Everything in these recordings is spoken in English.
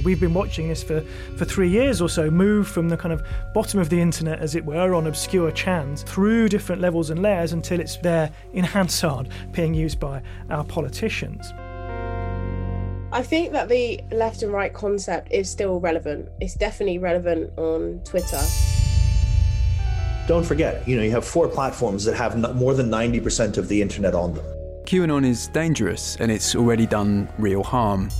mean, we've been watching this for, for three years or so, move from the kind of bottom of the internet, as it were, on obscure chans, through different levels and layers until it's there in Hansard being used by our politicians. I think that the left and right concept is still relevant. It's definitely relevant on Twitter. Don't forget, you know, you have four platforms that have more than 90% of the internet on them. QAnon is dangerous and it's already done real harm.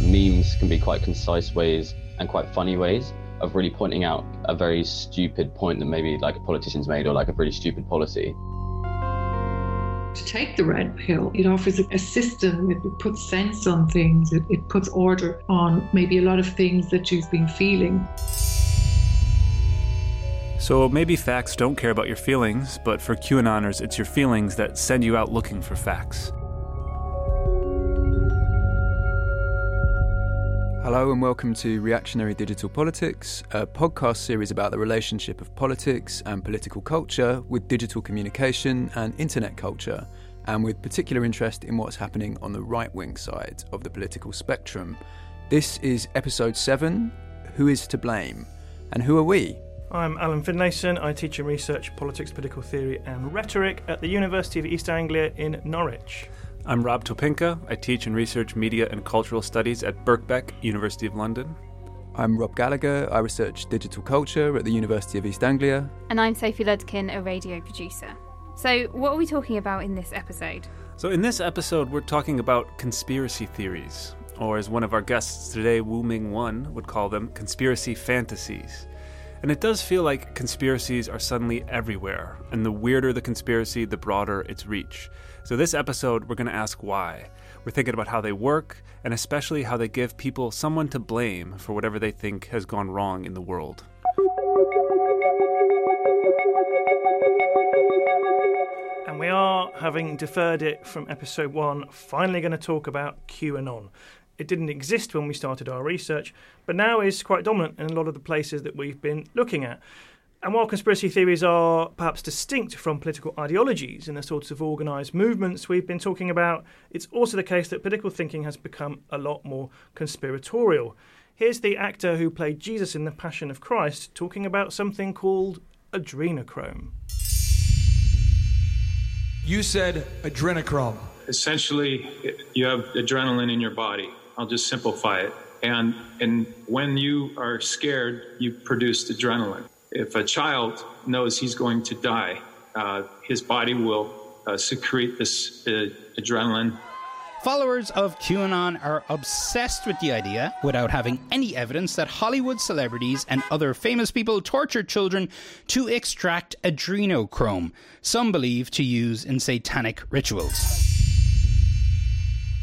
Memes can be quite concise ways and quite funny ways of really pointing out a very stupid point that maybe like a politician's made or like a really stupid policy to take the red pill. It offers a system, it, puts sense on things, it, it puts order on maybe a lot of things that you've been feeling. So maybe facts don't care about your feelings, but for QAnoners, it's your feelings that send you out looking for facts. Hello and welcome to Reactionary Digital Politics, a podcast series about the relationship of politics and political culture with digital communication and internet culture, and with particular interest in what's happening on the right wing side of the political spectrum. This is episode 7 Who is to Blame? And who are we? I'm Alan Finlayson. I teach and research politics, political theory, and rhetoric at the University of East Anglia in Norwich. I'm Rob Topinka. I teach and research media and cultural studies at Birkbeck, University of London. I'm Rob Gallagher. I research digital culture at the University of East Anglia. And I'm Sophie Ludkin, a radio producer. So, what are we talking about in this episode? So, in this episode, we're talking about conspiracy theories, or as one of our guests today, Wu Ming 1, would call them, conspiracy fantasies. And it does feel like conspiracies are suddenly everywhere, and the weirder the conspiracy, the broader its reach. So, this episode, we're going to ask why. We're thinking about how they work, and especially how they give people someone to blame for whatever they think has gone wrong in the world. And we are, having deferred it from episode one, finally going to talk about QAnon. It didn't exist when we started our research, but now is quite dominant in a lot of the places that we've been looking at. And while conspiracy theories are perhaps distinct from political ideologies and the sorts of organised movements we've been talking about, it's also the case that political thinking has become a lot more conspiratorial. Here's the actor who played Jesus in The Passion of Christ talking about something called adrenochrome. You said adrenochrome. Essentially, you have adrenaline in your body. I'll just simplify it. And, and when you are scared, you produce adrenaline if a child knows he's going to die, uh, his body will uh, secrete this uh, adrenaline. Followers of QAnon are obsessed with the idea, without having any evidence, that Hollywood celebrities and other famous people torture children to extract adrenochrome, some believe to use in satanic rituals.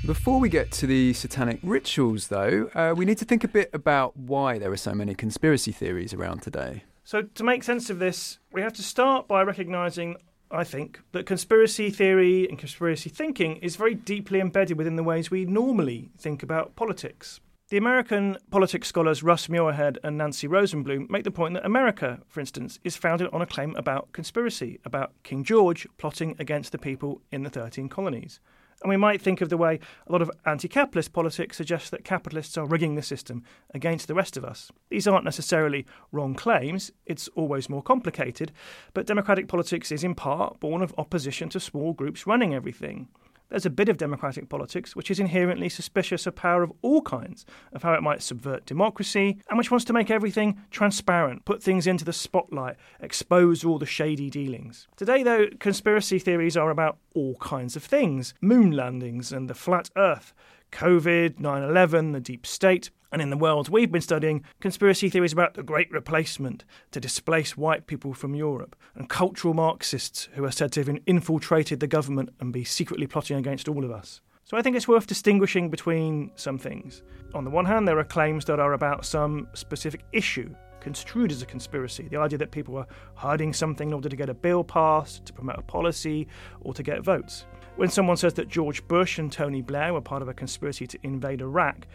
Before we get to the satanic rituals, though, uh, we need to think a bit about why there are so many conspiracy theories around today. So, to make sense of this, we have to start by recognizing, I think, that conspiracy theory and conspiracy thinking is very deeply embedded within the ways we normally think about politics. The American politics scholars Russ Muirhead and Nancy Rosenblum make the point that America, for instance, is founded on a claim about conspiracy, about King George plotting against the people in the 13 colonies. And we might think of the way a lot of anti capitalist politics suggests that capitalists are rigging the system against the rest of us. These aren't necessarily wrong claims, it's always more complicated, but democratic politics is in part born of opposition to small groups running everything. There's a bit of democratic politics which is inherently suspicious of power of all kinds, of how it might subvert democracy, and which wants to make everything transparent, put things into the spotlight, expose all the shady dealings. Today, though, conspiracy theories are about all kinds of things moon landings and the flat earth, COVID, 9 11, the deep state, and in the world we've been studying, conspiracy theories about the Great Replacement to displace white people from Europe, and cultural Marxists who are said to have infiltrated the government and be secretly plotting against all of us. So I think it's worth distinguishing between some things. On the one hand, there are claims that are about some specific issue, construed as a conspiracy. The idea that people are hiding something in order to get a bill passed, to promote a policy, or to get votes. When someone says that George Bush and Tony Blair were part of a conspiracy to invade Iraq,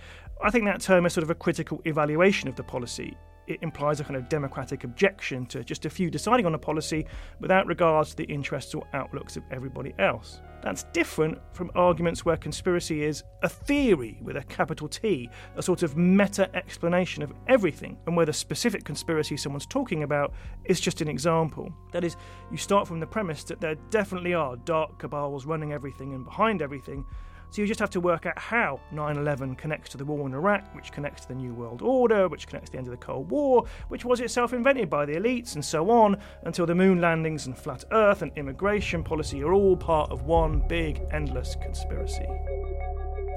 I think that term is sort of a critical evaluation of the policy. It implies a kind of democratic objection to just a few deciding on a policy without regard to the interests or outlooks of everybody else. That's different from arguments where conspiracy is a theory with a capital T, a sort of meta explanation of everything, and where the specific conspiracy someone's talking about is just an example. That is, you start from the premise that there definitely are dark cabals running everything and behind everything, so you just have to work out how 9 11 connects to the war in Iraq, which connects to the New World Order, which connects to the end of the Cold War, which was itself invented by the elites, and so on, until the moon landings and flat Earth and immigration policy are all part of one big, endless conspiracy.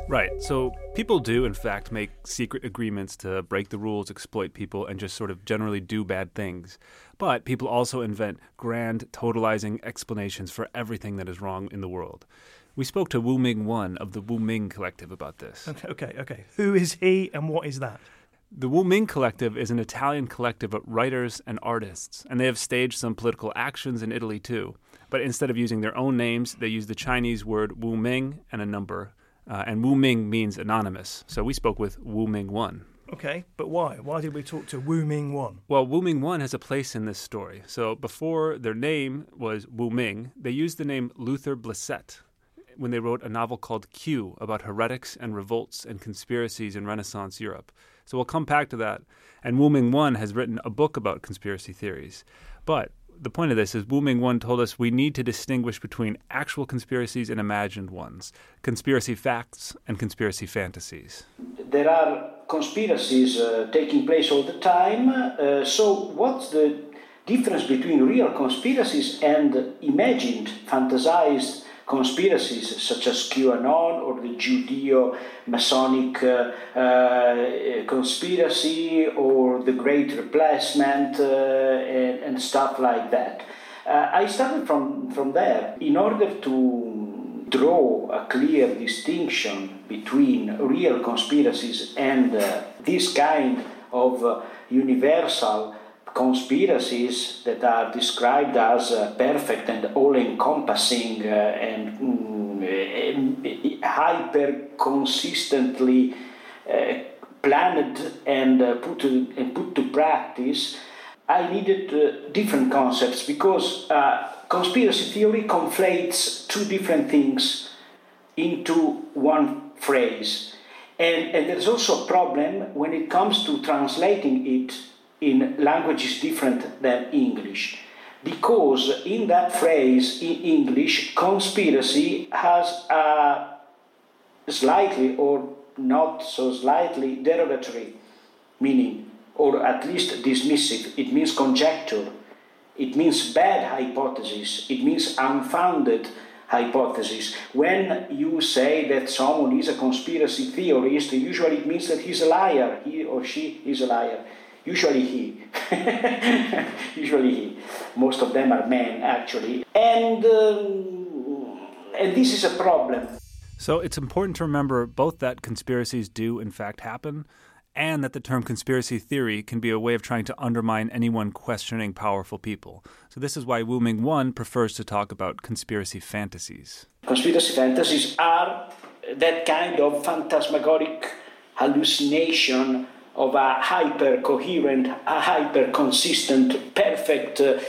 Right. So people do, in fact, make secret agreements to break the rules, exploit people, and just sort of generally do bad things. But people also invent grand, totalizing explanations for everything that is wrong in the world. We spoke to Wu Ming 1 of the Wu Ming Collective about this. Okay, okay. Who is he and what is that? The Wu Ming Collective is an Italian collective of writers and artists, and they have staged some political actions in Italy too. But instead of using their own names, they use the Chinese word Wu Ming and a number. Uh, and Wu Ming means anonymous. So we spoke with Wu Ming 1. Okay, but why? Why did we talk to Wu Ming 1? Well, Wu Ming 1 has a place in this story. So before their name was Wu Ming, they used the name Luther Blissett, when they wrote a novel called Q about heretics and revolts and conspiracies in Renaissance Europe. So we'll come back to that. And Wu Ming 1 has written a book about conspiracy theories. But the point of this is Wu Ming 1 told us we need to distinguish between actual conspiracies and imagined ones, conspiracy facts and conspiracy fantasies. There are conspiracies uh, taking place all the time. Uh, so, what's the difference between real conspiracies and imagined, fantasized conspiracies such as QAnon or the Judeo Masonic uh, uh, conspiracy or the Great Replacement uh, and, and, stuff like that. I started from, from there in order to draw a clear distinction between real conspiracies and this kind of universal conspiracies that are described as uh, perfect and all encompassing uh, and mm, hyper consistently uh, planned and uh, put to, and put to practice, I needed uh, different concepts because uh, conspiracy theory conflates two different things into one phrase. And, and there's also a problem when it comes to translating it in languages different than English. Because in that phrase in English, conspiracy has a slightly or not so slightly derogatory meaning, or at least dismissive. It means conjecture, it means bad hypothesis, it means unfounded hypothesis. When you say that someone is a conspiracy theorist, usually it means that he's a liar, he or she is a liar. Usually he. Usually he. Most of them are men, actually. And, um, and this is a problem. So it's important to remember both that conspiracies do, in fact, happen, and that the term conspiracy theory can be a way of trying to undermine anyone questioning powerful people. So this is why Wu Ming 1 prefers to talk about conspiracy fantasies. Conspiracy fantasies are that kind of phantasmagoric hallucination of a hyper coherent, a hyper consistent, perfect uh,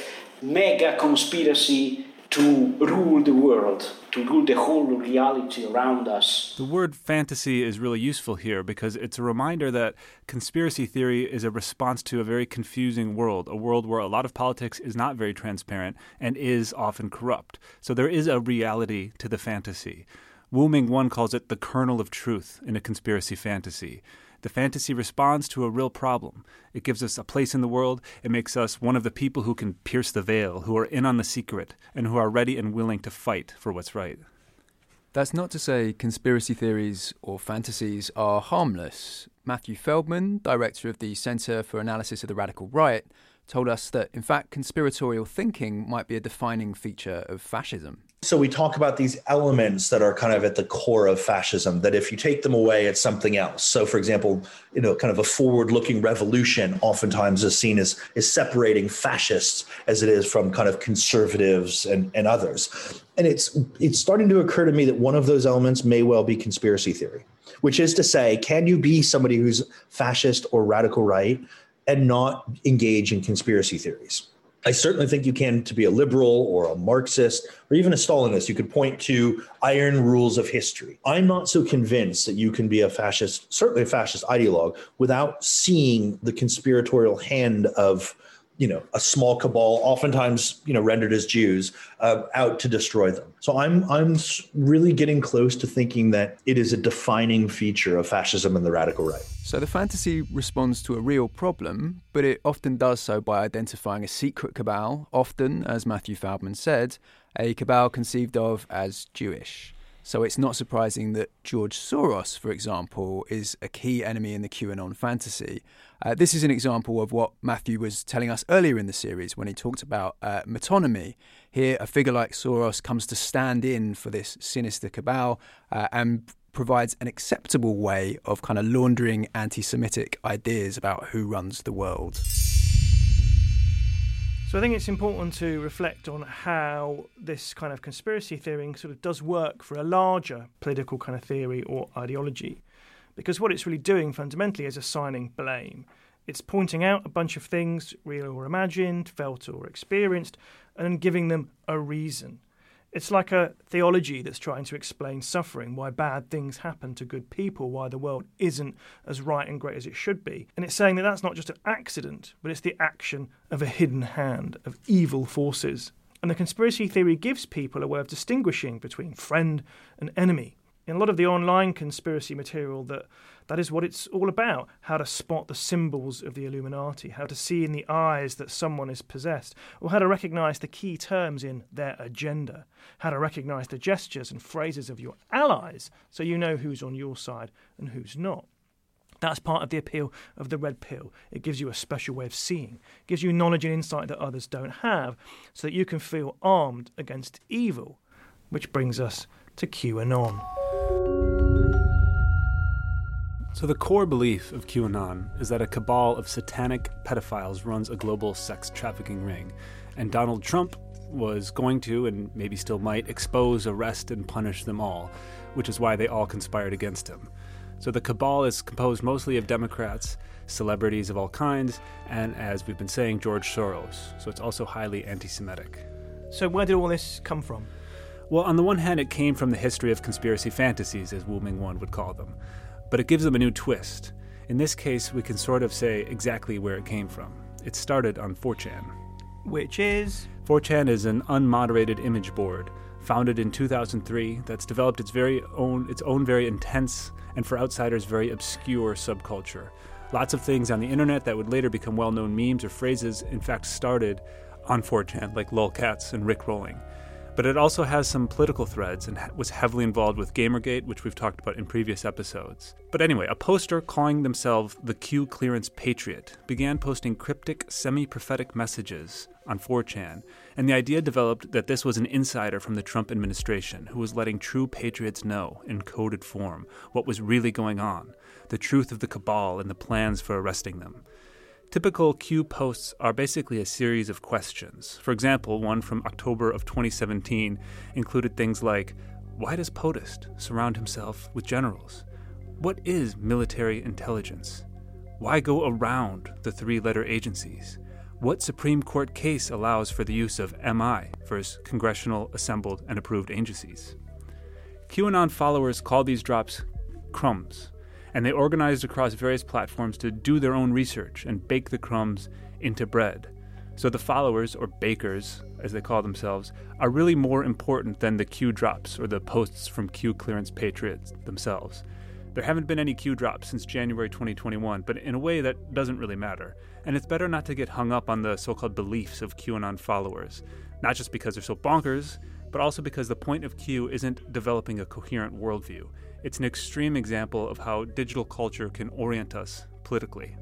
mega conspiracy to rule the world, to rule the whole reality around us. The word fantasy is really useful here because it's a reminder that conspiracy theory is a response to a very confusing world, a world where a lot of politics is not very transparent and is often corrupt. So there is a reality to the fantasy. Wu Ming 1 calls it the kernel of truth in a conspiracy fantasy. The fantasy responds to a real problem. It gives us a place in the world. It makes us one of the people who can pierce the veil, who are in on the secret, and who are ready and willing to fight for what's right. That's not to say conspiracy theories or fantasies are harmless. Matthew Feldman, director of the Center for Analysis of the Radical Right, told us that, in fact, conspiratorial thinking might be a defining feature of fascism. So we talk about these elements that are kind of at the core of fascism, that if you take them away, it's something else. So for example, you know, kind of a forward-looking revolution oftentimes is seen as is separating fascists as it is from kind of conservatives and, and others. And it's it's starting to occur to me that one of those elements may well be conspiracy theory, which is to say, can you be somebody who's fascist or radical right and not engage in conspiracy theories. I certainly think you can to be a liberal or a Marxist or even a Stalinist. You could point to iron rules of history. I'm not so convinced that you can be a fascist, certainly a fascist ideologue, without seeing the conspiratorial hand of you know a small cabal oftentimes you know rendered as jews uh, out to destroy them. So i'm i'm really getting close to thinking that it is a defining feature of fascism and the radical right. So the fantasy responds to a real problem but it often does so by identifying a secret cabal often as matthew feldman said a cabal conceived of as jewish so it's not surprising that George Soros, for example, is a key enemy in the QAnon fantasy. Uh, this is an example of what Matthew was telling us earlier in the series when he talked about uh, metonymy. Here, a figure like Soros comes to stand in for this sinister cabal uh, and provides an acceptable way of kind of laundering anti Semitic ideas about who runs the world. So I think it's important to reflect on how this kind of conspiracy theory sort of does work for a larger political kind of theory or ideology. Because what it's really doing fundamentally is assigning blame. It's pointing out a bunch of things, real or imagined, felt or experienced, and then giving them a reason. It's like a theology that's trying to explain suffering, why bad things happen to good people, why the world isn't as right and great as it should be. And it's saying that that's not just an accident, but it's the action of a hidden hand, of evil forces. And the conspiracy theory gives people a way of distinguishing between friend and enemy. In a lot of the online conspiracy material that that is what it's all about how to spot the symbols of the Illuminati, how to see in the eyes that someone is possessed, or how to recognize the key terms in their agenda, how to recognize the gestures and phrases of your allies so you know who's on your side and who's not. That's part of the appeal of the red pill. It gives you a special way of seeing, gives you knowledge and insight that others don't have, so that you can feel armed against evil. Which brings us to QAnon. So, the core belief of QAnon is that a cabal of satanic pedophiles runs a global sex trafficking ring, and Donald Trump was going to, and maybe still might, expose, arrest, and punish them all, which is why they all conspired against him. So, the cabal is composed mostly of Democrats, celebrities of all kinds, and as we've been saying, George Soros. So, it's also highly anti Semitic. So, where did all this come from? Well, on the one hand, it came from the history of conspiracy fantasies, as Wu Ming 1 would call them but it gives them a new twist. In this case, we can sort of say exactly where it came from. It started on 4chan. Which is? 4chan is an unmoderated image board founded in 2003 that's developed its very own its own very intense and for outsiders very obscure subculture. Lots of things on the internet that would later become well-known memes or phrases in fact started on 4chan like lolcats and rickrolling. But it also has some political threads and was heavily involved with Gamergate, which we've talked about in previous episodes. But anyway, a poster calling themselves the Q Clearance Patriot began posting cryptic, semi prophetic messages on 4chan, and the idea developed that this was an insider from the Trump administration who was letting true patriots know, in coded form, what was really going on, the truth of the cabal and the plans for arresting them. Typical Q posts are basically a series of questions. For example, one from October of 2017 included things like Why does POTUS surround himself with generals? What is military intelligence? Why go around the three letter agencies? What Supreme Court case allows for the use of MI versus congressional, assembled, and approved agencies? QAnon followers call these drops crumbs and they organized across various platforms to do their own research and bake the crumbs into bread. So the followers, or bakers, as they call themselves, are really more important than the Q drops or the posts from Q clearance patriots themselves. There haven't been any Q drops since January 2021, but in a way that doesn't really matter. And it's better not to get hung up on the so called beliefs of QAnon followers, not just because they're so bonkers, but also because the point of Q isn't developing a coherent worldview. It's an extreme example of how digital culture can orient us politically.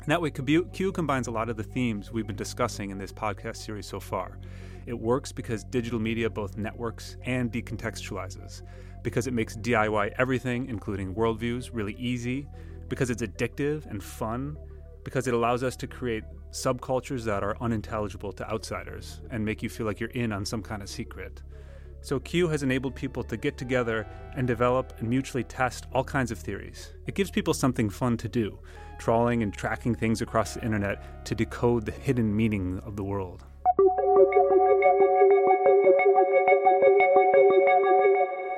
And that way, Q combines a lot of the themes we've been discussing in this podcast series so far. It works because digital media both networks and decontextualizes, because it makes DIY everything, including worldviews, really easy, because it's addictive and fun, because it allows us to create subcultures that are unintelligible to outsiders and make you feel like you're in on some kind of secret. So Q has enabled people to get together and develop and mutually test all kinds of theories. It gives people something fun to do, trawling and tracking things across the internet to decode the hidden meaning of the world.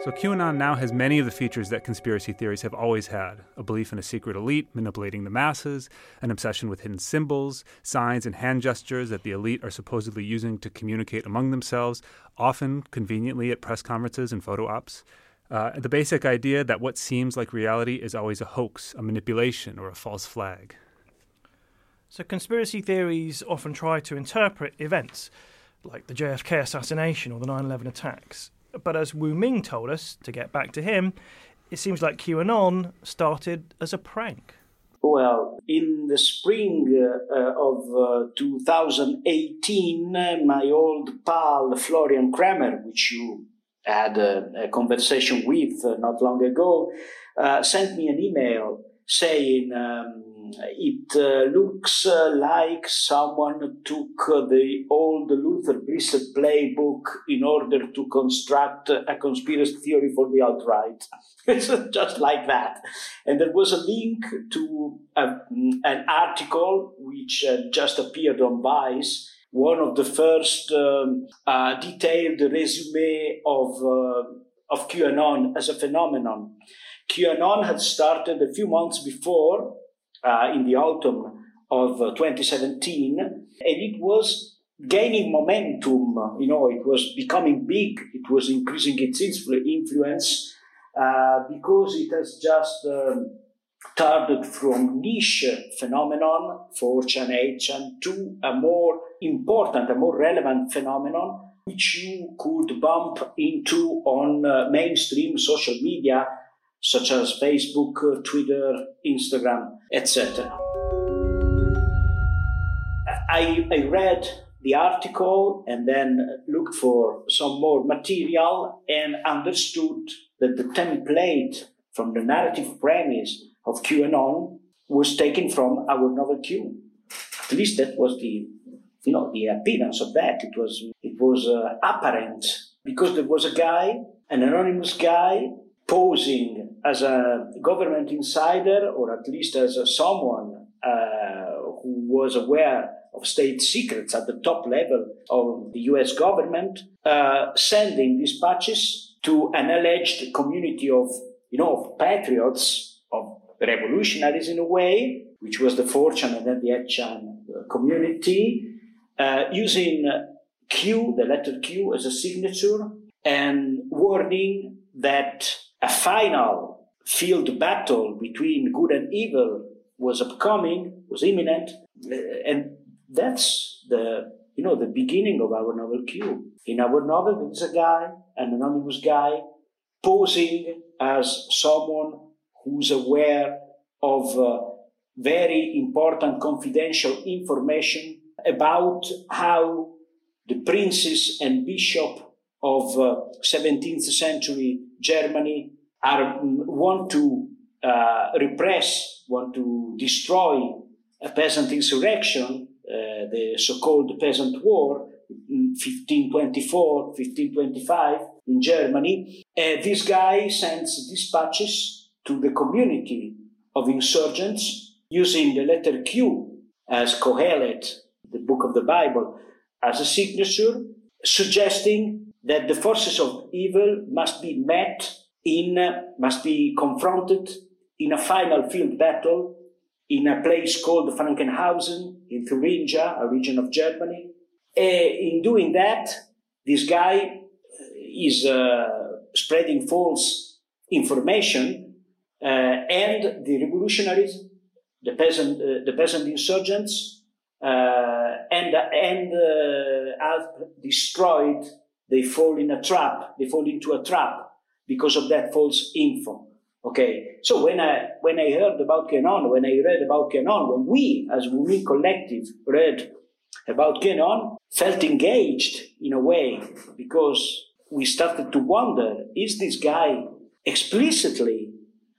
So QAnon now has many of the features that conspiracy theories have always had a belief in a secret elite manipulating the masses, an obsession with hidden symbols, signs, and hand gestures that the elite are supposedly using to communicate among themselves, often conveniently at press conferences and photo ops. Uh, the basic idea that what seems like reality is always a hoax, a manipulation, or a false flag. So, conspiracy theories often try to interpret events like the JFK assassination or the 9 11 attacks but as Wu Ming told us, to get back to him, it seems like QAnon started as a prank. Well, in the spring uh, uh of uh, 2018, uh, my old pal Florian Cramer, which you had a, a conversation with uh, not long ago, uh, sent me an email saying um, it uh, looks uh, like someone took the old Luther Blissett playbook in order to construct a conspiracy theory for the alt right. it's just like that. And there was a link to a, an article which uh, just appeared on Vice. One of the first um, uh, detailed resume of uh, of QAnon as a phenomenon. QAnon had started a few months before uh, in the autumn of uh, 2017, and it was gaining momentum. You know, it was becoming big. It was increasing its influence uh, because it has just um, turned from niche phenomenon, 4chan 8chan, to a more important, a more relevant phenomenon, which you could bump into on uh, mainstream social media such as Facebook, Twitter, Instagram, etc. I, I read the article and then looked for some more material and understood that the template from the narrative premise of QAnon was taken from our novel Q. At least that was the, you know, the appearance of that. It was, it was uh, apparent because there was a guy, an anonymous guy, posing as a government insider, or at least as someone uh, who was aware of state secrets at the top level of the US government, uh, sending dispatches to an alleged community of, you know, of patriots, of revolutionaries in a way, which was the 4chan and then the 8chan community, uh, using Q, the letter Q, as a signature, and warning that a final field battle between good and evil was upcoming, was imminent, uh, and that's the you know the beginning of our novel Q. In our novel, there is a guy, an anonymous guy, posing as someone who's aware of uh, very important confidential information about how the princes and bishop of uh, 17th century Germany are want to uh, repress, want to destroy a peasant insurrection, uh, the so-called peasant war, 1524, 1525 in Germany. Uh, this guy sends dispatches to the community of insurgents using the letter Q as Kohelet, the book of the Bible, as a signature, suggesting that the forces of evil must be met in, uh, must be confronted in a final field battle in a place called Frankenhausen in Thuringia, a region of Germany. Uh, in doing that, this guy uh, is uh, spreading false information, uh, and the revolutionaries, the peasant, uh, the peasant insurgents, and and have destroyed they fall in a trap, they fall into a trap because of that false info. Okay, so when I when I heard about QAnon, when I read about QAnon, when we as Ming Collective read about QAnon, felt engaged in a way because we started to wonder: Is this guy explicitly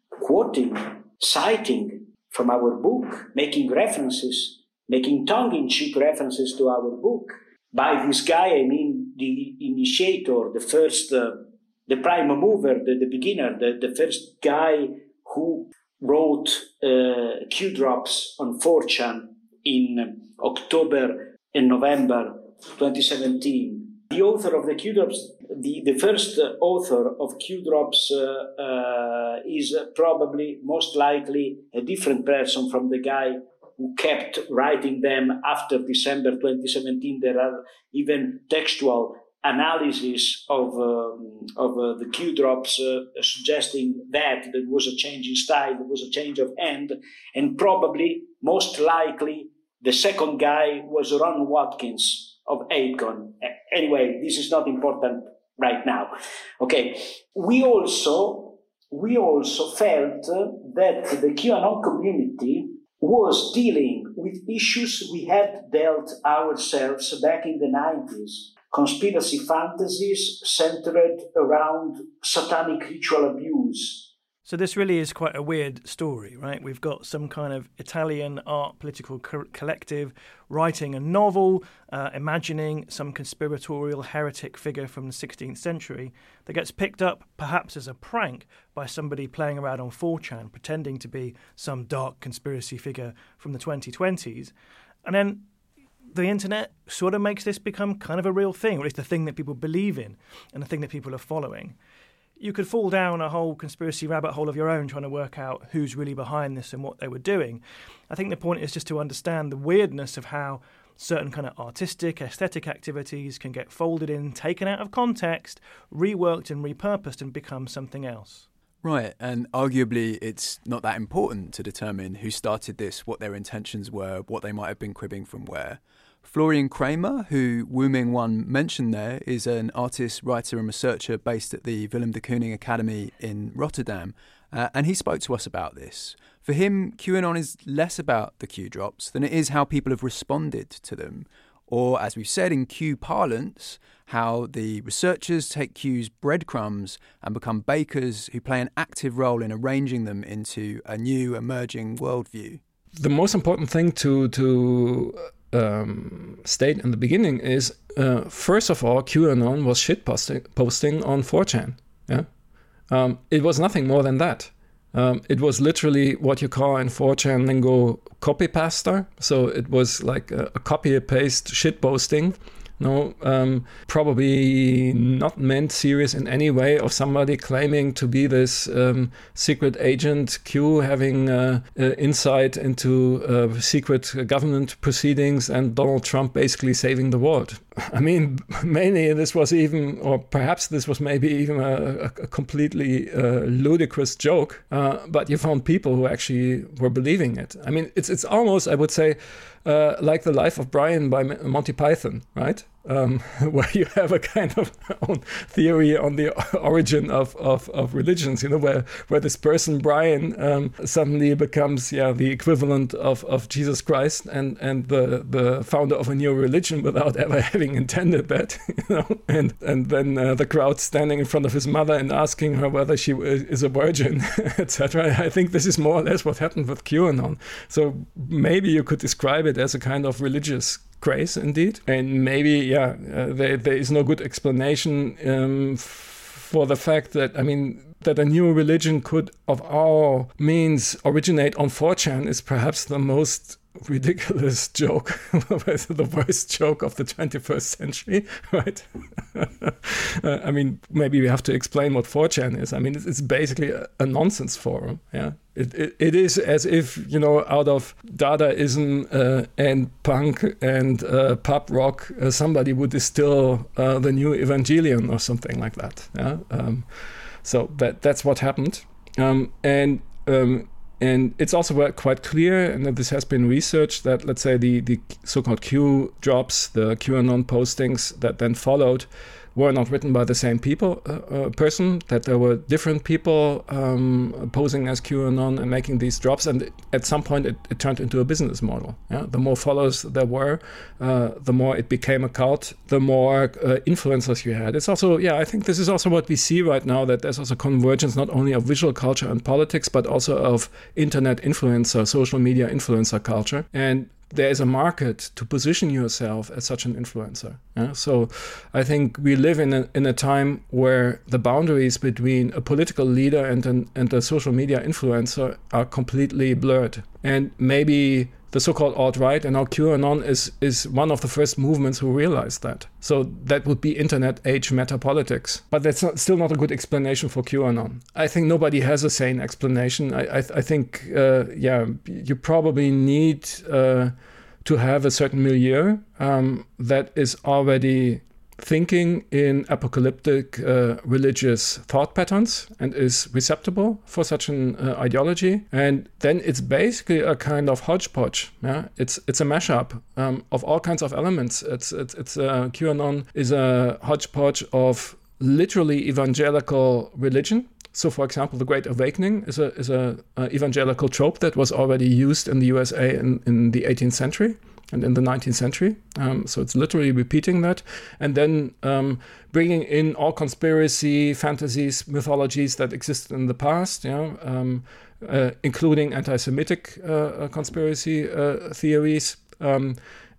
quoting, citing from our book, making references, making tongue-in-cheek references to our book? By this guy, I mean the initiator, the first, uh, the prime mover, the, the beginner, the, the first guy who wrote uh, Q drops on 4chan in October and November 2017. The author of the Q drops, the, the first author of Q drops, uh, uh, is probably most likely a different person from the guy who kept writing them after December 2017. There are even textual analysis of um, of uh, the Q drops uh, suggesting that there was a change in style, there was a change of end, and probably most likely the second guy was Ron Watkins of 8kun. Anyway, this is not important right now. Okay, we also we also felt that the QAnon community was dealing with issues we had dealt ourselves back in the 90s. Conspiracy fantasies centered around satanic ritual abuse, so this really is quite a weird story, right? We've got some kind of Italian art political co- collective writing a novel, uh, imagining some conspiratorial heretic figure from the 16th century that gets picked up perhaps as a prank by somebody playing around on 4chan, pretending to be some dark conspiracy figure from the 2020s. And then the internet sort of makes this become kind of a real thing, or at least a thing that people believe in and a thing that people are following you could fall down a whole conspiracy rabbit hole of your own trying to work out who's really behind this and what they were doing. I think the point is just to understand the weirdness of how certain kind of artistic, aesthetic activities can get folded in, taken out of context, reworked and repurposed and become something else. Right, and arguably it's not that important to determine who started this, what their intentions were, what they might have been cribbing from where. Florian Cramer, who Wu Ming 1 mentioned there, is an artist, writer, and researcher based at the Willem de Kooning Academy in Rotterdam, uh, and he spoke to us about this. For him, QAnon is less about the Q drops than it is how people have responded to them, or as we've said in Q parlance, how the researchers take Q's breadcrumbs and become bakers who play an active role in arranging them into a new emerging worldview. The most important thing to to um, state in the beginning is uh, first of all, QAnon was shit posting, on 4chan. Yeah, um, it was nothing more than that. Um, it was literally what you call in 4chan lingo copy paster. So it was like a, a copy paste shit posting no, um, probably not meant serious in any way of somebody claiming to be this um, secret agent Q having uh, uh, insight into uh, secret government proceedings and Donald Trump basically saving the world. I mean, mainly this was even, or perhaps this was maybe even a, a completely uh, ludicrous joke, uh, but you found people who actually were believing it. I mean, it's it's almost, I would say, uh, like the Life of Brian by Monty Python, right? Um, where you have a kind of own theory on the origin of, of, of religions, you know, where, where this person, Brian, um, suddenly becomes yeah, the equivalent of, of Jesus Christ and, and the, the founder of a new religion without ever having intended that, you know, and, and then uh, the crowd standing in front of his mother and asking her whether she is a virgin, etc. I think this is more or less what happened with QAnon. So maybe you could describe it as a kind of religious craze indeed. And maybe, yeah, uh, there, there is no good explanation um, for the fact that, I mean, that a new religion could, of all means, originate on 4chan is perhaps the most ridiculous joke, the worst joke of the 21st century, right? uh, I mean, maybe we have to explain what 4chan is. I mean, it's, it's basically a, a, nonsense forum. Yeah, it, it, it is as if you know, out of Dadaism uh, and punk and uh, pop rock, uh, somebody would distill uh, the new Evangelion or something like that. Yeah. Um, so that that's what happened. Um, and um, and it's also quite clear, and this has been researched, that let's say the, the so called Q drops, the QAnon postings that then followed, were not written by the same people uh, uh, person that there were different people um, posing as qanon and making these drops and at some point it, it turned into a business model. Yeah? the more followers there were uh, the more it became a cult the more uh, influencers you had. It's also yeah i think this is also what we see right now that there's also convergence not only of visual culture and politics but also of internet influencer social media influencer culture. And there is a market to position yourself as such an influencer. Yeah? So I think we live in a, in a time where the boundaries between a political leader and, an, and a social media influencer are completely blurred. And maybe the so-called alt-right and now QAnon is is one of the first movements who realized that. So that would be internet age metapolitics. But that's not, still not a good explanation for QAnon. I think nobody has a sane explanation. I I, I think uh, yeah, you probably need uh, to have a certain milieu um, that is already thinking in apocalyptic uh, religious thought patterns and is receptible for such an uh, ideology. And then it's basically a kind of hodgepodge. Yeah, it's it's a mashup um, of all kinds of elements. It's it's it's uh, QAnon is a hodgepodge of literally evangelical religion. So, for example, the Great Awakening is a is a, evangelical trope that was already used in the USA in, in the 18th century and in the 19th century. Um, so it's literally repeating that, and then um, bringing in all conspiracy fantasies, mythologies that existed in the past. Yeah, um, uh, including anti-Semitic uh, uh conspiracy uh, theories.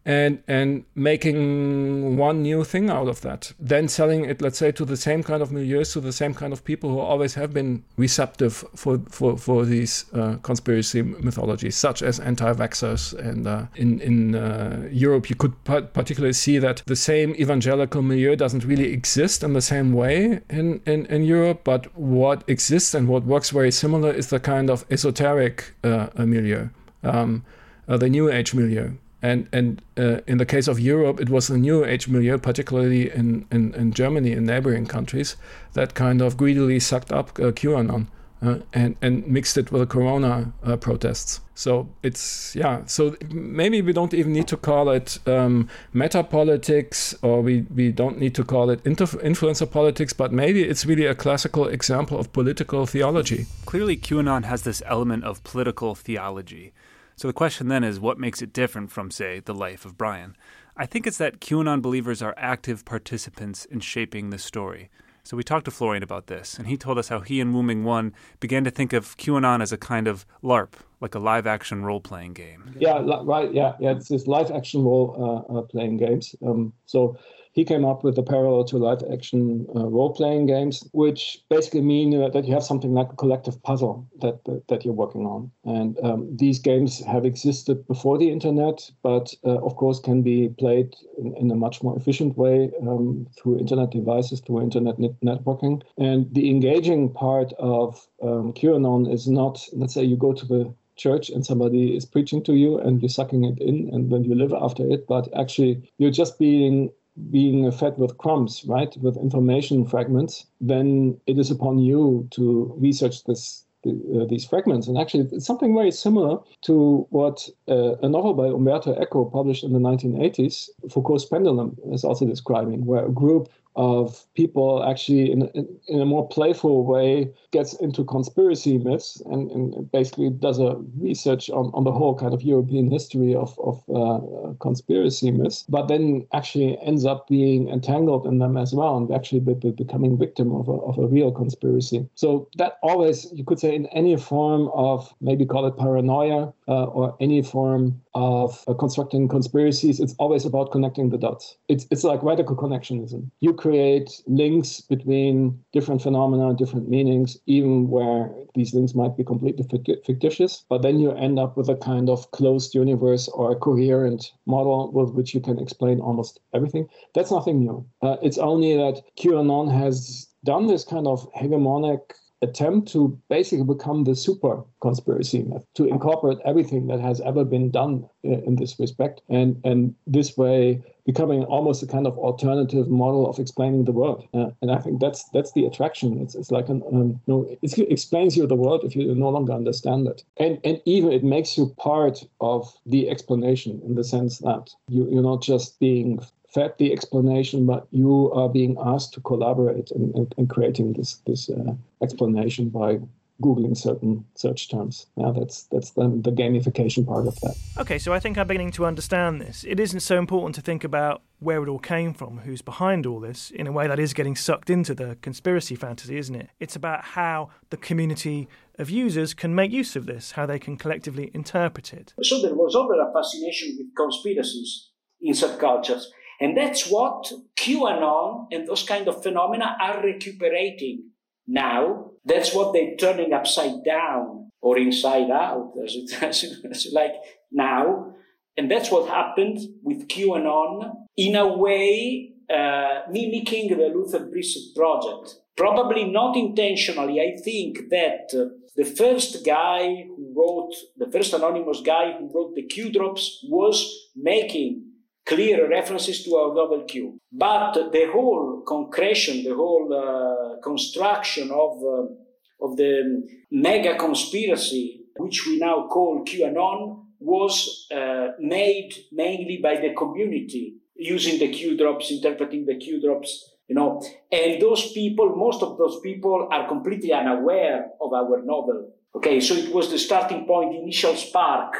And and making one new thing out of that. Then selling it, let's say, to the same kind of milieux, to the same kind of people who always have been receptive for for for these uh, conspiracy mythologies, such as anti-vaxxers. And uh, in in uh, Europe, you could particularly see that the same evangelical milieu doesn't really exist in the same way in in, in Europe. But what exists and what works very similar is the kind of esoteric uh, milieu. Um, uh, the New Age milieu, and and uh, in the case of Europe, it was the New Age milieu, particularly in, in, in Germany and neighboring countries, that kind of greedily sucked up uh, QAnon uh, and and mixed it with the Corona uh, protests. So it's yeah. So maybe we don't even need to call it um, meta politics, or we we don't need to call it influencer politics, but maybe it's really a classical example of political theology. Clearly, QAnon has this element of political theology. So the question then is what makes it different from, say, the life of Brian? I think it's that QAnon believers are active participants in shaping the story. So we talked to Florian about this, and he told us how he and Wu Ming 1 began to think of QAnon as a kind of LARP, like a live action role playing game. Yeah, right. Yeah, yeah. It's this live action role uh, uh, playing games. Um, so he came up with a parallel to live action uh, role playing games, which basically mean that you have something like a collective puzzle that that, that you're working on. And um, these games have existed before the internet, but uh, of course can be played in, in, a much more efficient way um, through internet devices, through internet net- networking. And the engaging part of um, QAnon is not, let's say, you go to the church and somebody is preaching to you and you're sucking it in and then you live after it but actually you're just being being fed with crumbs, right, with information fragments, then it is upon you to research this, uh, these fragments. And actually, it's something very similar to what uh, a novel by Umberto Eco published in the 1980s, Foucault's Pendulum, is also describing, where a group of people actually in, in, in, a more playful way gets into conspiracy myths and, and basically does a research on, on the whole kind of European history of, of uh, conspiracy myths, but then actually ends up being entangled in them as well and actually be, be becoming victim of a, of a real conspiracy. So that always, you could say, in any form of maybe call it paranoia uh, or any form of uh, constructing conspiracies, it's always about connecting the dots. It's, it's like radical connectionism. You create links between different phenomena, different meanings, even where these links might be completely fictitious. But then you end up with a kind of closed universe or a coherent model with which you can explain almost everything. That's nothing new. Uh, it's only that QAnon has done this kind of hegemonic attempt to basically become the super conspiracy myth, to incorporate everything that has ever been done in this respect, and and this way becoming almost a kind of alternative model of explaining the world. Uh, and I think that's that's the attraction. It's, it's like an um, you know, it explains you the world if you no longer understand it, and and even it makes you part of the explanation in the sense that you you're not just being fed the explanation, but you are being asked to collaborate in, in, in creating this this uh, explanation by googling certain search terms. Yeah, that's that's the, the gamification part of that. Okay, so I think I'm beginning to understand this. It isn't so important to think about where it all came from, who's behind all this, in a way that is getting sucked into the conspiracy fantasy, isn't it? It's about how the community of users can make use of this, how they can collectively interpret it. So there was always a fascination with conspiracies in subcultures. And that's what QAnon and those kind of phenomena are recuperating now. That's what they're turning upside down or inside out, as it, as it as it like now. And that's what happened with QAnon in a way uh, mimicking the Luther Blissett project. Probably not intentionally. I think that uh, the first guy who wrote, the first anonymous guy who wrote the Q drops was making clear references to our novel Q. But the whole concretion, the whole uh, construction of, uh, of the mega conspiracy, which we now call QAnon, was uh, made mainly by the community using the Q drops, interpreting the Q drops, you know. And those people, most of those people are completely unaware of our novel. Okay, so it was the starting point, the initial spark,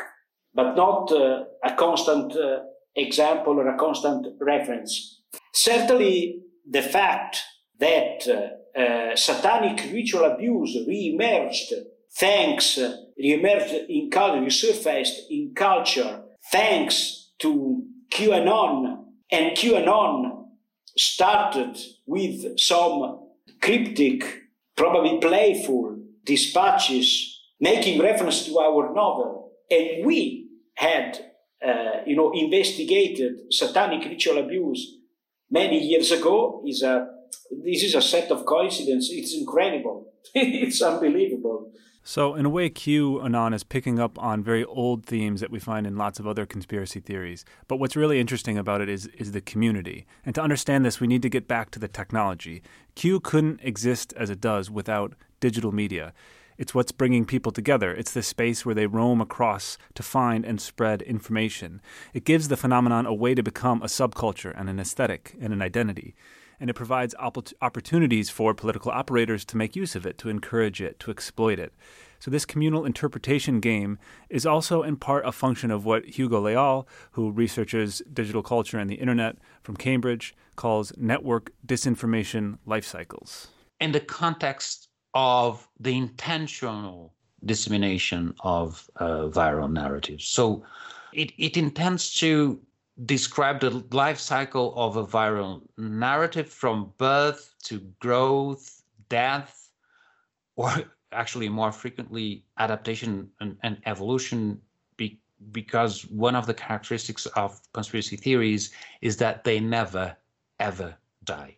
but not uh, a constant uh, example or a constant reference. Certainly, the fact that uh, uh satanic ritual abuse re-emerged, thanks, uh, re-emerged in culture, resurfaced in culture, thanks to QAnon and QAnon started with some cryptic, probably playful dispatches making reference to our novel. And we had, uh, you know, investigated satanic ritual abuse many years ago. Is a, this is a set of coincidences. It's incredible. it's unbelievable. So, in a way, QAnon is picking up on very old themes that we find in lots of other conspiracy theories. But what's really interesting about it is, is the community. And to understand this, we need to get back to the technology. Q couldn't exist as it does without digital media. It's what's bringing people together. It's the space where they roam across to find and spread information. It gives the phenomenon a way to become a subculture and an aesthetic and an identity and it provides opp- opportunities for political operators to make use of it, to encourage it, to exploit it. So, this communal interpretation game is also in part a function of what Hugo Leal, who researches digital culture and the internet from Cambridge, calls network disinformation life cycles. In the context of the intentional dissemination of uh, viral narratives. So, it, it intends to describe the life cycle of a viral narrative from birth to growth, death, or actually more frequently adaptation and, and evolution be, because one of the characteristics of conspiracy theories is that they never ever die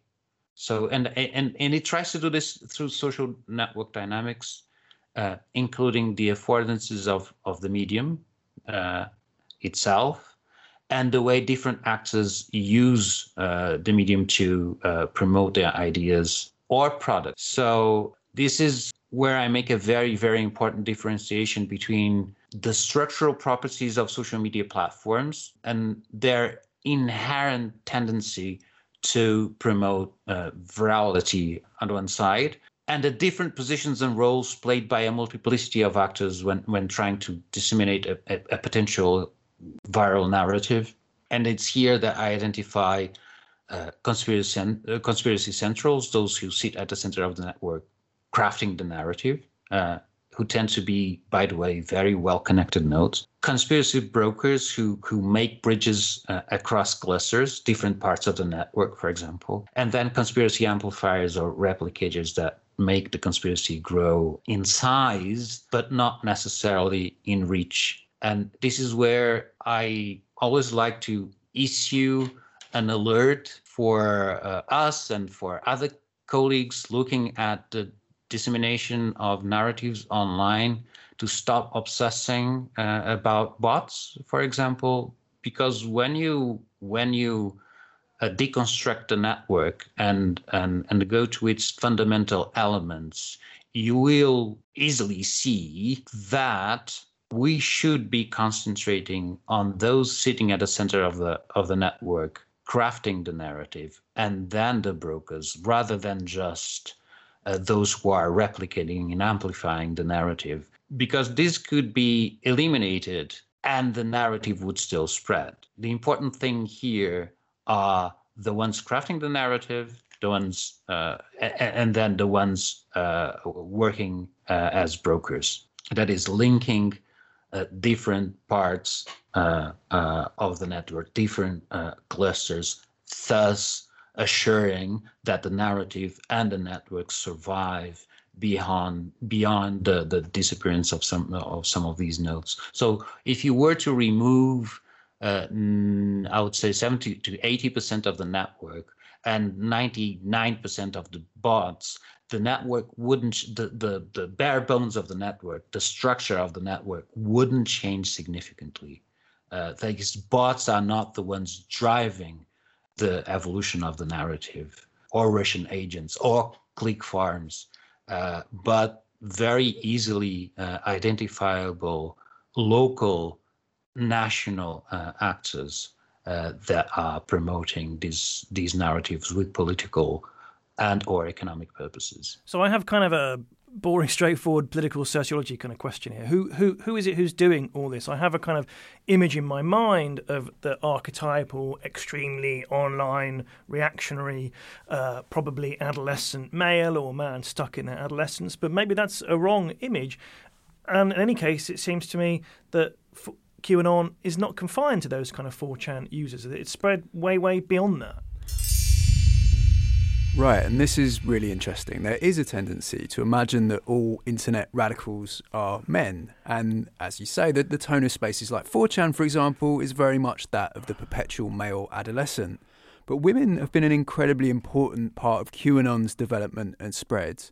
so and and and it tries to do this through social network dynamics uh, including the affordances of of the medium uh, itself and the way different actors use uh, the medium to uh, promote their ideas or products. So this is where I make a very, very important differentiation between the structural properties of social media platforms and their inherent tendency to promote uh, virality on one side and the different positions and roles played by a multiplicity of actors when, when trying to disseminate a, a, a potential viral narrative. And it's here that I identify uh, conspiracy, uh, conspiracy centrals, those who sit at the center of the network, crafting the narrative, uh, who tend to be, by the way, very well connected nodes. Conspiracy brokers who, who make bridges uh, across clusters, different parts of the network, for example. And then conspiracy amplifiers or replicators that make the conspiracy grow in size, but not necessarily in reach and this is where I always like to issue an alert for uh, us and for other colleagues looking at the dissemination of narratives online to stop obsessing uh, about bots, for example, because when you when you uh, deconstruct the network and, and and go to its fundamental elements, you will easily see that we should be concentrating on those sitting at the center of the of the network crafting the narrative and then the brokers rather than just uh, those who are replicating and amplifying the narrative because this could be eliminated and the narrative would still spread the important thing here are the ones crafting the narrative the ones uh, and then the ones uh, working uh, as brokers. That is linking uh, different parts uh, of the network, different clusters, thus assuring that the narrative and the network survive beyond beyond the, the disappearance of some of some of these nodes. So if you were to remove, uh, I would say 70 to 80 percent of the network and 99% of the bots, the network wouldn't the, the the bare bones of the network, the structure of the network wouldn't change significantly. Uh, these bots are not the ones driving the evolution of the narrative, or Russian agents, or click farms uh, but very easily uh, identifiable local national uh, actors uh, that are promoting these these narratives with political and or economic purposes. So I have kind of a boring, straightforward political sociology kind of question here. Who who who is it who's doing all this? I have a kind of image in my mind of the archetypal, extremely online, reactionary, uh, probably adolescent male or man stuck in their adolescence. But maybe that's a wrong image. And in any case, it seems to me that. QAnon is not confined to those kind of 4chan users. It's spread way, way beyond that. Right, and this is really interesting. There is a tendency to imagine that all internet radicals are men. And as you say, that the tone of spaces like 4chan, for example, is very much that of the perpetual male adolescent. But women have been an incredibly important part of QAnon's development and spread.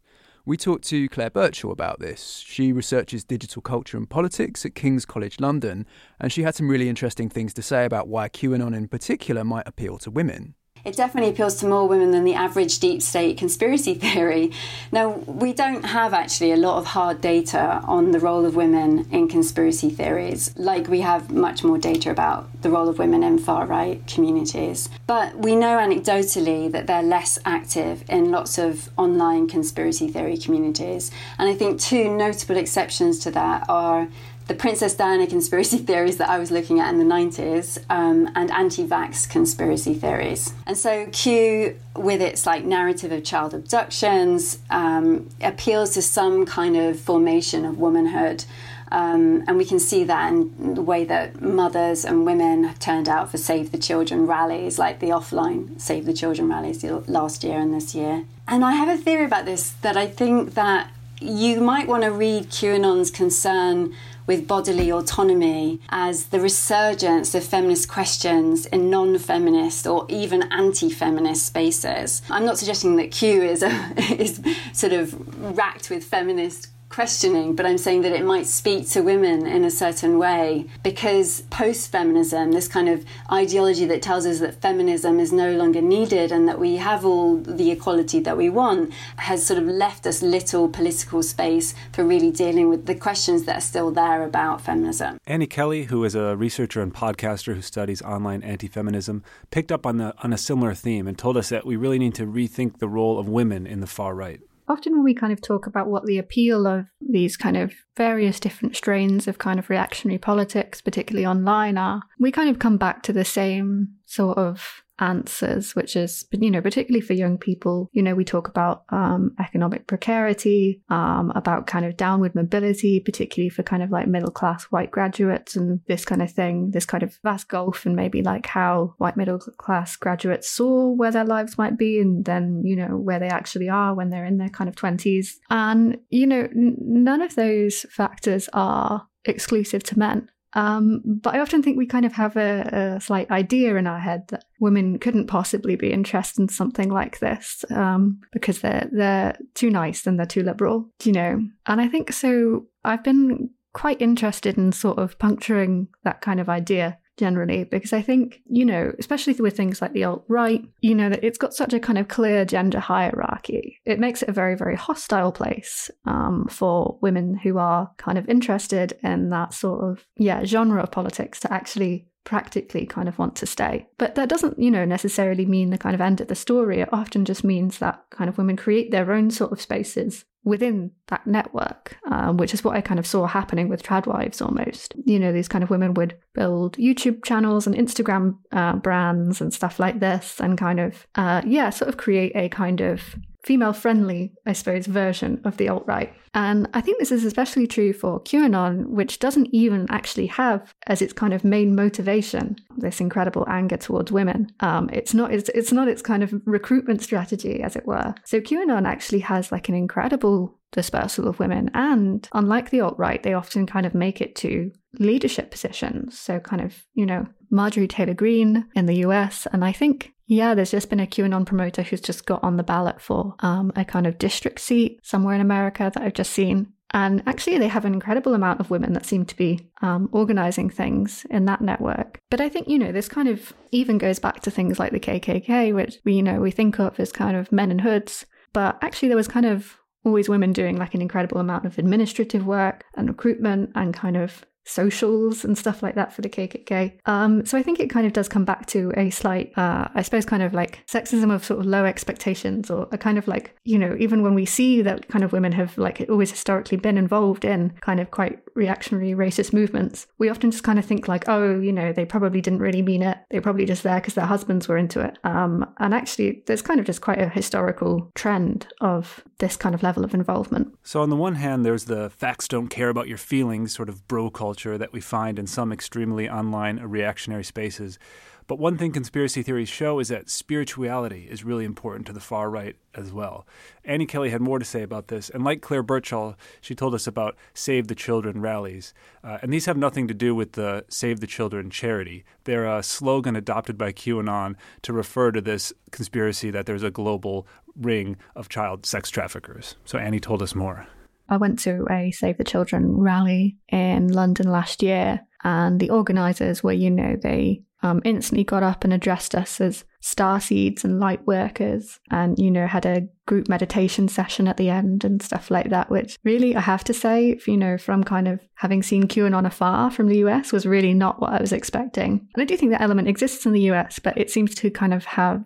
We talked to Clare Birchall about this. She researches digital culture and politics at King's College London, and she had some really interesting things to say about why QAnon in particular might appeal to women it definitely appeals to more women than the average deep state conspiracy theory. Now, we don't have actually a lot of hard data on the role of women in conspiracy theories, like we have much more data about the role of women in far right communities. But we know anecdotally that they're less active in lots of online conspiracy theory communities. And I think two notable exceptions to that are the Princess Diana conspiracy theories that I was looking at in the 90s um, and anti vax conspiracy theories. And so Q, with its like narrative of child abductions, um, appeals to some kind of formation of womanhood. Um, and we can see that in the way that mothers and women have turned out for Save the Children rallies, like the offline Save the Children rallies last year and this year. And I have a theory about this that I think that you might want to read QAnon's concern with bodily autonomy as the resurgence of feminist questions in non feminist or even anti feminist spaces. I'm not suggesting that Q is, a, is sort of racked with feminist questioning, but I'm saying that it might speak to women in a certain way because post feminism, this kind of ideology that tells us that feminism is no longer needed and that we have all the equality that we want, has sort of left us little political space for really dealing with the questions that are still there about feminism. Annie Kelly, who is a researcher and podcaster who studies online anti feminism, picked up on, the, on a similar theme and told us that we really need to rethink the role of women in the far right often when we kind of talk about what the appeal of these kind of various different strains of kind of reactionary politics, particularly online, are, we kind of come back to the same sort of answers, which is, you know, particularly for young people, you know, we talk about um, economic precarity, um, about kind of downward mobility, particularly for kind of like middle class white graduates and this kind of thing, this kind of vast gulf, and maybe like how white middle class graduates saw where their lives might be and then, you know, where they actually are when they're in their kind of 20s. And, you know, n- none of those factors are exclusive to men. Um, but I often think we kind of have a, a, slight idea in our head that women couldn't possibly be interested in something like this um, because they're they're too nice and they're too liberal, you know. And I think so. I've been quite interested in sort of puncturing that kind of idea generally because I think, you know, especially with things like the alt right, you know, that it's got such a kind of clear gender hierarchy. It makes it a very, very hostile place um, for women who are kind of interested in that sort of, yeah, genre of politics to actually practically kind of want to stay. But that doesn't, you know, necessarily mean the kind of end of the story. It often just means that kind of women create their own sort of spaces within that network, um, which is what I kind of saw happening with tradwives almost. You know, these kind of women would build YouTube channels and Instagram uh, brands and stuff like this, and kind of, uh, yeah, sort of create a kind of female friendly, I suppose, version of the alt right. And I think this is especially true for QAnon, which doesn't even actually have as its kind of main motivation this incredible anger towards women. Um, it's not it's, it's not its kind of recruitment strategy, as it were. So QAnon actually has like an incredible dispersal of women, and unlike the alt right, they often kind of make it to leadership positions. So kind of you know Marjorie Taylor Greene in the US, and I think yeah, there's just been a QAnon promoter who's just got on the ballot for um, a kind of district seat somewhere in America that I've just seen. And actually, they have an incredible amount of women that seem to be um, organizing things in that network. But I think, you know, this kind of even goes back to things like the KKK, which we, you know, we think of as kind of men in hoods. But actually, there was kind of always women doing like an incredible amount of administrative work and recruitment and kind of socials and stuff like that for the KKK. Um, so I think it kind of does come back to a slight, uh, I suppose, kind of like sexism of sort of low expectations, or a kind of like, you know, even when we see that kind of women have like always historically been involved in kind of quite reactionary racist movements, we often just kind of think like, oh, you know, they probably didn't really mean it. They're probably just there because their husbands were into it. Um, and actually, there's kind of just quite a historical trend of this kind of level of involvement. So on the one hand, there's the facts don't care about your feelings sort of bro culture that we find in some extremely online reactionary spaces. But one thing conspiracy theories show is that spirituality is really important to the far right as well. Annie Kelly had more to say about this, and like Clare Birchall, she told us about Save the Children rallies. Uh, and these have nothing to do with the Save the Children charity. They're a slogan adopted by QAnon to refer to this conspiracy that there's a global ring of child sex traffickers. So Annie told us more. I went to a Save the Children rally in London last year, and the organisers were, you know, they um, instantly got up and addressed us as star seeds and light workers and you know had a group meditation session at the end and stuff like that which really i have to say you know from kind of having seen qanon afar from the us was really not what i was expecting. And i do think that element exists in the us but it seems to kind of have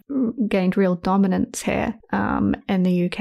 gained real dominance here um, in the uk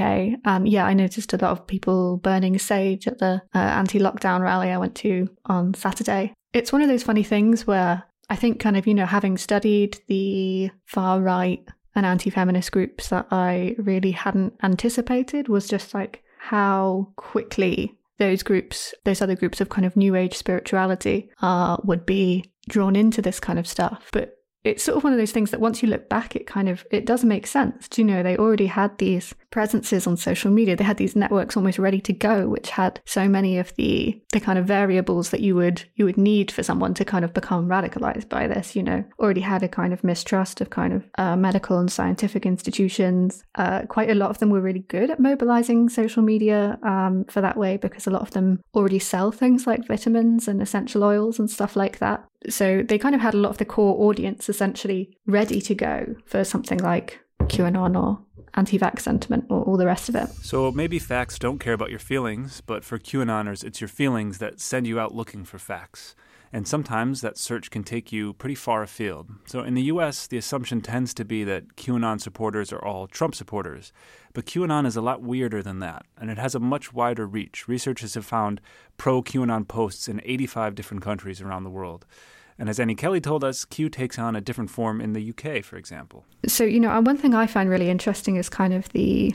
yeah i noticed a lot of people burning sage at the uh, anti-lockdown rally i went to on saturday. It's one of those funny things where I think, kind of, you know, having studied the far right and anti feminist groups that I really hadn't anticipated was just like how quickly those groups, those other groups of kind of new age spirituality, uh, would be drawn into this kind of stuff. But it's sort of one of those things that once you look back, it kind of it does make sense. Do you know they already had these presences on social media? They had these networks almost ready to go, which had so many of the the kind of variables that you would you would need for someone to kind of become radicalized by this. You know, already had a kind of mistrust of kind of uh, medical and scientific institutions. Uh, quite a lot of them were really good at mobilizing social media um, for that way because a lot of them already sell things like vitamins and essential oils and stuff like that. So they kind of had a lot of the core audience essentially ready to go for something like QAnon or anti vax sentiment or all the rest of it. So maybe facts don't care about your feelings, but for QAnoners, it's your feelings that send you out looking for facts. And sometimes that search can take you pretty far afield. So in the US, the assumption tends to be that QAnon supporters are all Trump supporters. But QAnon is a lot weirder than that, and it has a much wider reach. Researchers have found pro QAnon posts in 85 different countries around the world. And as Annie Kelly told us, Q takes on a different form in the UK, for example. So, you know, uh, one thing I find really interesting is kind of the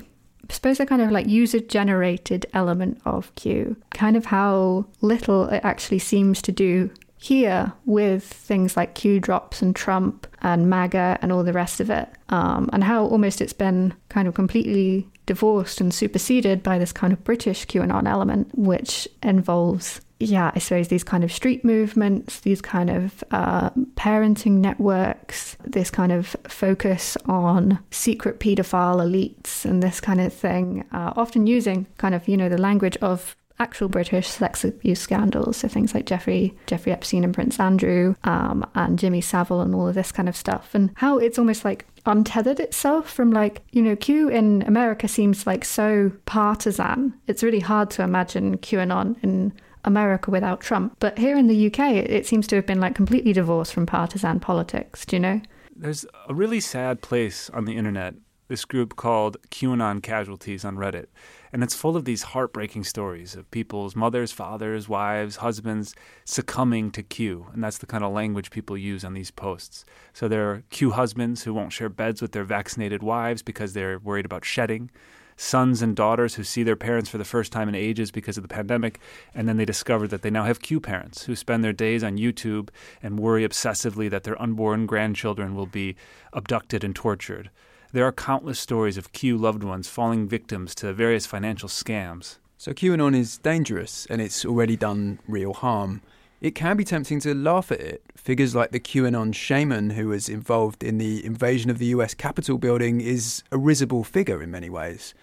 I suppose a kind of like user generated element of Q, kind of how little it actually seems to do here with things like Q drops and Trump and MAGA and all the rest of it, um, and how almost it's been kind of completely divorced and superseded by this kind of British QAnon element, which involves yeah, I suppose these kind of street movements, these kind of uh, parenting networks, this kind of focus on secret paedophile elites and this kind of thing, uh, often using kind of, you know, the language of actual British sex abuse scandals. So things like Jeffrey, Jeffrey Epstein and Prince Andrew, um, and Jimmy Savile and all of this kind of stuff. And how it's almost like untethered itself from like, you know, Q in America seems like so partisan. It's really hard to imagine QAnon in America without Trump. But here in the UK, it, seems to have been like completely divorced from partisan politics. Do you know? There's a really sad place on the internet, this group called QAnon Casualties on Reddit. And it's full of these heartbreaking stories of people's mothers, fathers, wives, husbands succumbing to Q. And that's the kind of language people use on these posts. So there are Q husbands who won't share beds with their vaccinated wives because they're worried about shedding sons and daughters who see their parents for the first time in ages because of the pandemic, and then they discover that they now have Q parents who spend their days on YouTube and worry obsessively that their unborn grandchildren will be abducted and tortured. There are countless stories of Q loved ones falling victims to various financial scams. So QAnon is dangerous and it's already done real harm. It can be tempting to laugh at it. Figures like the QAnon shaman who was involved in the invasion of the US Capitol building is a risible figure in many ways.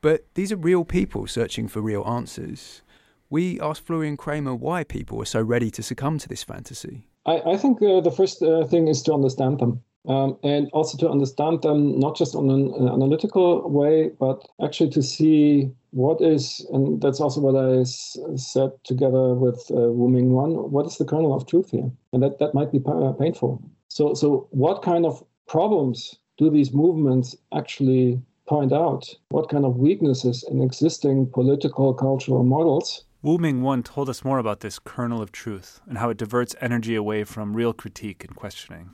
But these are real people searching for real answers. We asked Florian Cramer why people are so ready to succumb to this fantasy. I, I think uh, the first uh, thing is to understand them. Um, and also to understand them not just on an, an, analytical way, but actually to see what is, and that's also what I s- said together with uh, Wu Ming 1, what is the kernel of truth here? And that, that might be pa- painful. So, so what kind of problems do these movements actually point out what kind of weaknesses in existing political cultural models. Wu Ming 1 told us more about this kernel of truth and how it diverts energy away from real critique and questioning.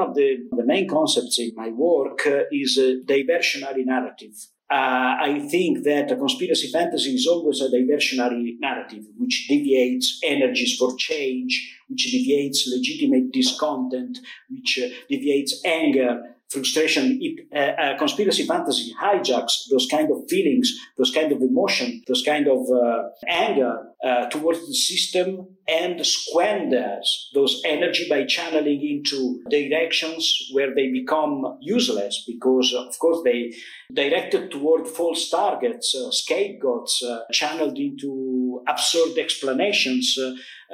One of the, the main concepts in my work uh, is a diversionary narrative. Uh, I think that a conspiracy fantasy is always a diversionary narrative, which deviates energies for change, which deviates legitimate discontent, which uh, deviates anger, frustration, it, uh, uh, conspiracy fantasy hijacks those kind of feelings, those kind of emotion, those kind of uh, anger uh, towards the system and squanders those energy by channeling into directions where they become useless because, of course, they directed toward false targets, uh, scapegoats, uh, channeled into absurd explanations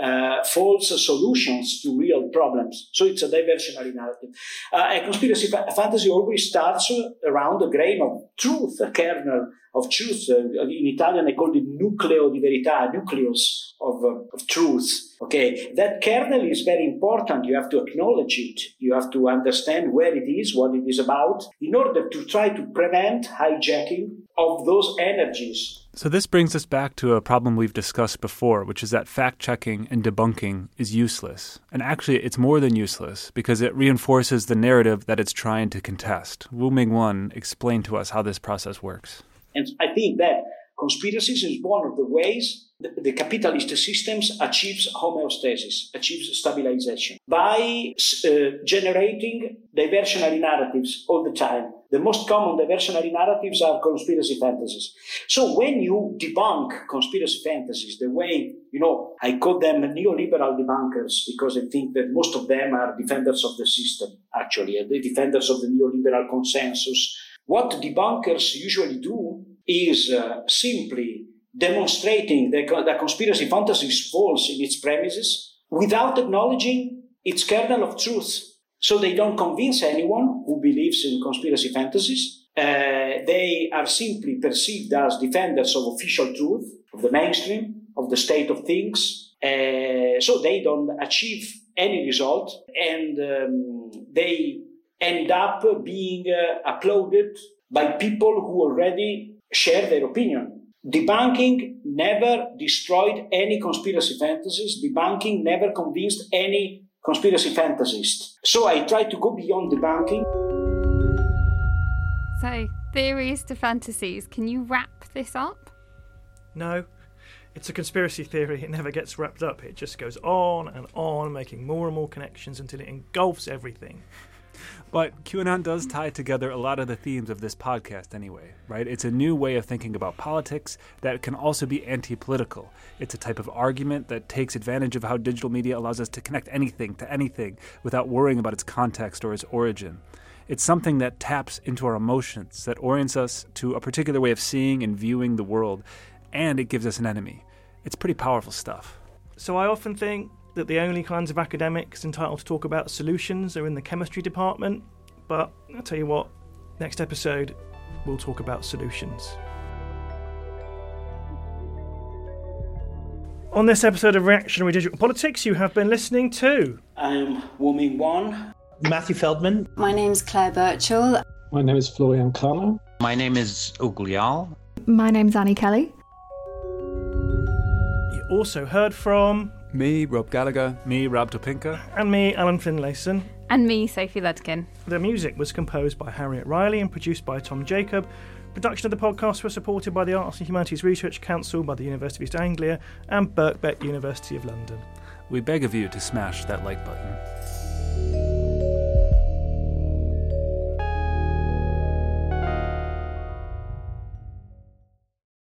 uh, false solutions to real problems. So it's a diversionary narrative. Uh, a conspiracy fa- fantasy always starts around a grain of truth, a kernel of truth. Uh, in Italian, I call it nucleo di verità, nucleus of, uh, of truth. Okay, that kernel is very important. You have to acknowledge it. You have to understand where it is, what it is about, in order to try to prevent hijacking of those energies so, this brings us back to a problem we've discussed before, which is that fact checking and debunking is useless. And actually, it's more than useless because it reinforces the narrative that it's trying to contest. Wu Ming 1 explained to us how this process works. And I think that conspiracies is one of the ways the, capitalist systems achieves homeostasis, achieves stabilization by uh, generating diversionary narratives all the time. The most common diversionary narratives are conspiracy fantasies. So when you debunk conspiracy fantasies, the way, you know, I call them neoliberal debunkers because I think that most of them are defenders of the system, actually, the defenders of the neoliberal consensus. What debunkers usually do is uh, simply demonstrating that the conspiracy fantasy is false in its premises without acknowledging its kernel of truth. So they don't convince anyone who believes in conspiracy fantasies. Uh, they are simply perceived as defenders of official truth, of the mainstream, of the state of things. Uh, so they don't achieve any result and um, they end up being uh, applauded by people who already share their opinion. Debunking never destroyed any conspiracy fantasies. Debunking never convinced any conspiracy fantasist. So I try to go beyond debunking. So, theories to fantasies. Can you wrap this up? No. It's a conspiracy theory. It never gets wrapped up. It just goes on and on, making more and more connections until it engulfs everything. But QAnon does tie together a lot of the themes of this podcast anyway, right? It's a new way of thinking about politics that can also be anti political. It's a type of argument that takes advantage of how digital media allows us to connect anything to anything without worrying about its context or its origin. It's something that taps into our emotions, that orients us to a particular way of seeing and viewing the world, and it gives us an enemy. It's pretty powerful stuff. So I often think that the only kinds of academics entitled to talk about solutions are in the chemistry department, but I'll tell you what, next episode we'll talk about solutions. On this episode of Reactionary Digital Politics, you have been listening to. I'm Warming Ming Wan. Matthew Feldman. My name's Clare Birchall. My name is Florian Cramer. My name is Hugo Leal. My name's Annie Kelly. You also heard from me, Rob Gallagher, me, Rob Topinka, and me, Alan Finlayson. And me, Sophie Ludkin. The music was composed by Harriet Riley and produced by Tom Jacob. Production of the podcast was supported by the Arts and Humanities Research Council, by the University of East Anglia, and Birkbeck University of London. We beg of you to smash that like button.